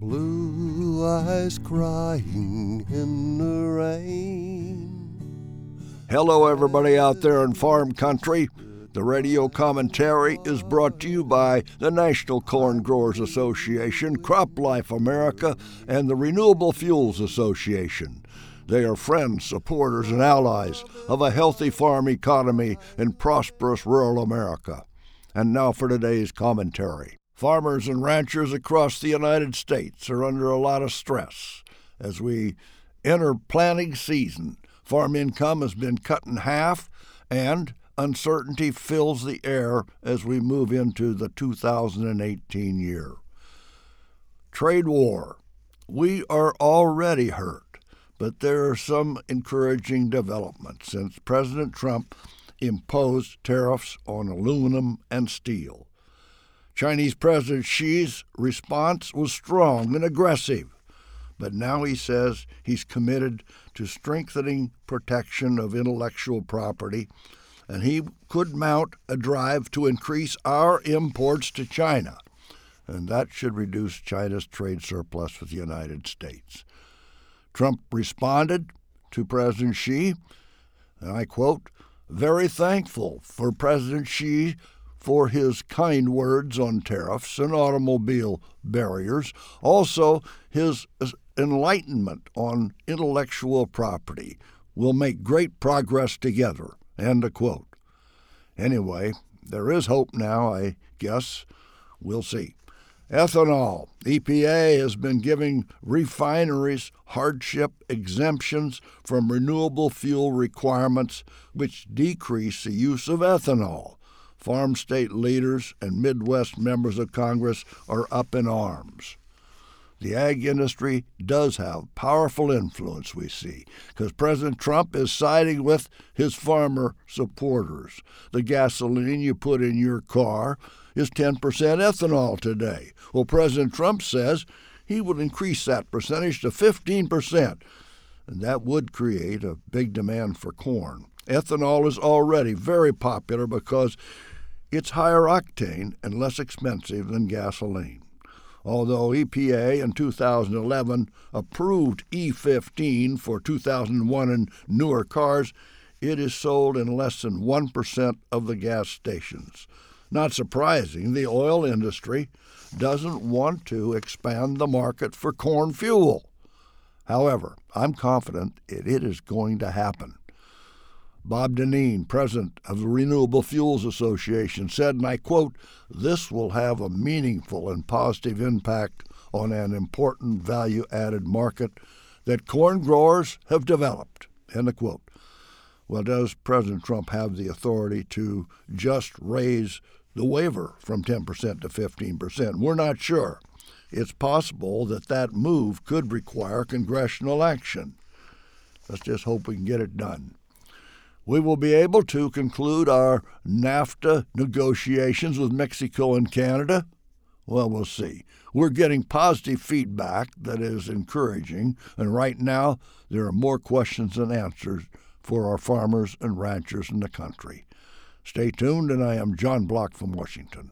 Blue eyes crying in the rain. Hello, everybody out there in farm country. The radio commentary is brought to you by the National Corn Growers Association, Crop Life America, and the Renewable Fuels Association. They are friends, supporters, and allies of a healthy farm economy in prosperous rural America. And now for today's commentary. Farmers and ranchers across the United States are under a lot of stress as we enter planting season. Farm income has been cut in half, and uncertainty fills the air as we move into the 2018 year. Trade war. We are already hurt, but there are some encouraging developments since President Trump imposed tariffs on aluminum and steel. Chinese President Xi's response was strong and aggressive, but now he says he's committed to strengthening protection of intellectual property and he could mount a drive to increase our imports to China, and that should reduce China's trade surplus with the United States. Trump responded to President Xi, and I quote, very thankful for President Xi for his kind words on tariffs and automobile barriers, also his enlightenment on intellectual property. We'll make great progress together. End of quote. Anyway, there is hope now, I guess. We'll see. Ethanol. EPA has been giving refineries hardship exemptions from renewable fuel requirements, which decrease the use of ethanol. Farm state leaders and Midwest members of Congress are up in arms the ag industry does have powerful influence, we see, because President Trump is siding with his farmer supporters. The gasoline you put in your car is 10% ethanol today. Well, President Trump says he will increase that percentage to 15%, and that would create a big demand for corn. Ethanol is already very popular because it's higher octane and less expensive than gasoline although EPA in 2011 approved E15 for 2001 and newer cars, it is sold in less than 1% of the gas stations. Not surprising, the oil industry doesn't want to expand the market for corn fuel. However, I'm confident it, is going to happen. Bob Dinneen, president of the Renewable Fuels Association, said, and I quote, This will have a meaningful and positive impact on an important value added market that corn growers have developed. End of quote. Well, does President Trump have the authority to just raise the waiver from 10% to 15%? We're not sure. It's possible that that move could require congressional action. Let's just hope we can get it done we will be able to conclude our NAFTA negotiations with Mexico and Canada? Well, we'll see. We're getting positive feedback that is encouraging, and right now there are more questions than answers for our farmers and ranchers in the country. Stay tuned, and I am John Block from Washington.